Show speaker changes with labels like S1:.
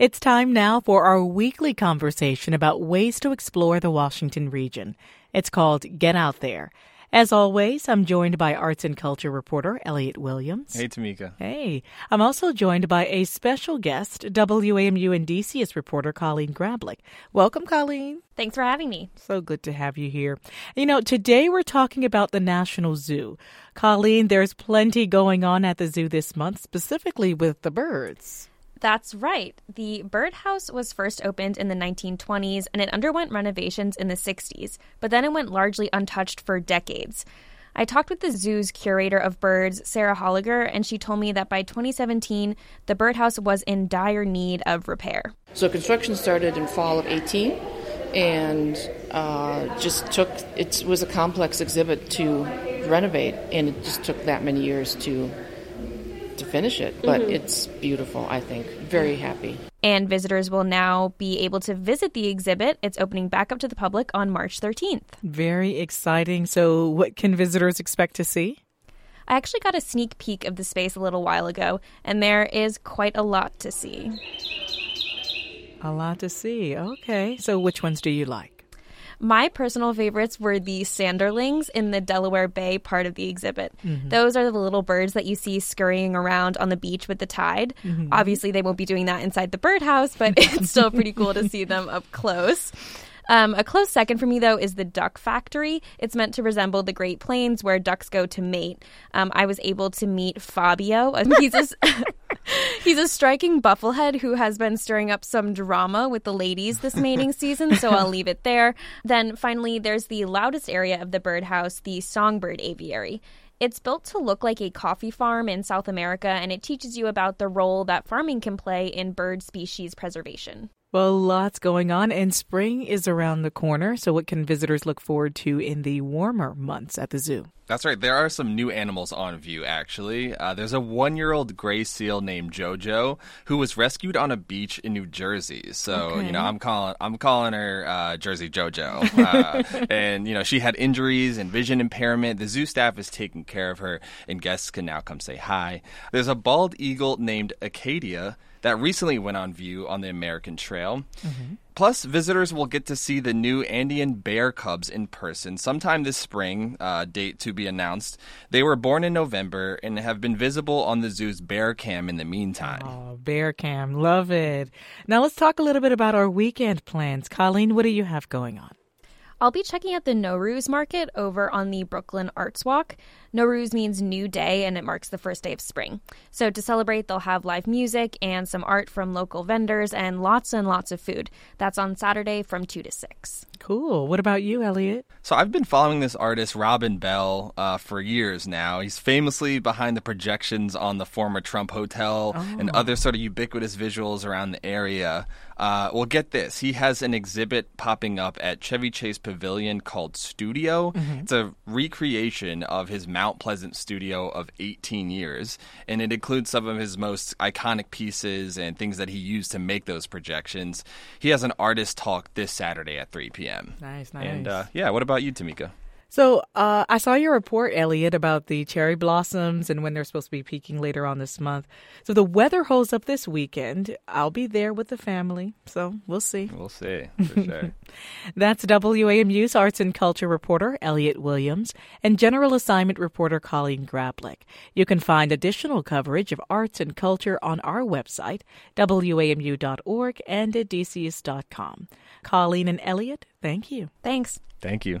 S1: It's time now for our weekly conversation about ways to explore the Washington region. It's called Get Out There. As always, I'm joined by arts and culture reporter Elliot Williams.
S2: Hey, Tamika.
S1: Hey. I'm also joined by a special guest, WAMU and DCist reporter Colleen Grablick. Welcome, Colleen.
S3: Thanks for having me.
S1: So good to have you here. You know, today we're talking about the National Zoo. Colleen, there's plenty going on at the zoo this month, specifically with the birds.
S3: That's right. The birdhouse was first opened in the 1920s and it underwent renovations in the 60s, but then it went largely untouched for decades. I talked with the zoo's curator of birds, Sarah Hallager, and she told me that by 2017, the birdhouse was in dire need of repair.
S4: So construction started in fall of 18 and uh, just took, it was a complex exhibit to renovate, and it just took that many years to to finish it, but mm-hmm. it's beautiful, I think. Very happy.
S3: And visitors will now be able to visit the exhibit. It's opening back up to the public on March 13th.
S1: Very exciting. So, what can visitors expect to see?
S3: I actually got a sneak peek of the space a little while ago, and there is quite a lot to see.
S1: A lot to see. Okay. So, which ones do you like?
S3: My personal favorites were the sanderlings in the Delaware Bay part of the exhibit. Mm-hmm. Those are the little birds that you see scurrying around on the beach with the tide. Mm-hmm. Obviously, they won't be doing that inside the birdhouse, but it's still pretty cool to see them up close. Um, a close second for me, though, is the Duck Factory. It's meant to resemble the Great Plains where ducks go to mate. Um, I was able to meet Fabio. He's a, He's a striking bufflehead who has been stirring up some drama with the ladies this mating season, so I'll leave it there. Then finally, there's the loudest area of the birdhouse, the songbird aviary. It's built to look like a coffee farm in South America, and it teaches you about the role that farming can play in bird species preservation.
S1: Well, lots going on, and spring is around the corner. So, what can visitors look forward to in the warmer months at the zoo?
S2: That's right. There are some new animals on view, actually. Uh, there's a one year old gray seal named JoJo who was rescued on a beach in New Jersey. So, okay. you know, I'm calling, I'm calling her uh, Jersey JoJo. Uh, and, you know, she had injuries and vision impairment. The zoo staff is taking care of her, and guests can now come say hi. There's a bald eagle named Acadia that recently went on view on the American Trail. Mm-hmm. Plus, visitors will get to see the new Andean bear cubs in person sometime this spring, uh, date to be announced. They were born in November and have been visible on the zoo's bear cam in the meantime.
S1: Oh, bear cam, love it. Now let's talk a little bit about our weekend plans. Colleen, what do you have going on?
S3: I'll be checking out the Nowruz market over on the Brookland Arts Walk. Nowruz means new day and it marks the first day of spring. So to celebrate, they'll have live music and some art from local vendors and lots and lots of food. That's on Saturday from 2 to 6.
S1: Cool. What about you, Elliot?
S2: So I've been following this artist, Robin Bell, uh, for years now. He's famously behind the projections on the former Trump Hotel oh. and other sort of ubiquitous visuals around the area. Uh, well, get this. He has an exhibit popping up at Chevy Chase Pavilion called Studio. Mm-hmm. It's a recreation of his Mount Pleasant studio of 18 years, and it includes some of his most iconic pieces and things that he used to make those projections. He has an artist talk this Saturday at 3 p.m.
S1: Nice, nice.
S2: And uh, yeah, what about you, Tamika?
S1: So uh, I saw your report, Elliot, about the cherry blossoms and when they're supposed to be peaking later on this month. So the weather holds up this weekend. I'll be there with the family, so we'll see.
S2: We'll see for sure.
S1: That's WAMU's arts and culture reporter Elliot Williams and general assignment reporter Colleen Grablick. You can find additional coverage of arts and culture on our website, wamu.org and at dcist.com. Colleen and Elliot, thank you.
S3: Thanks.
S2: Thank you.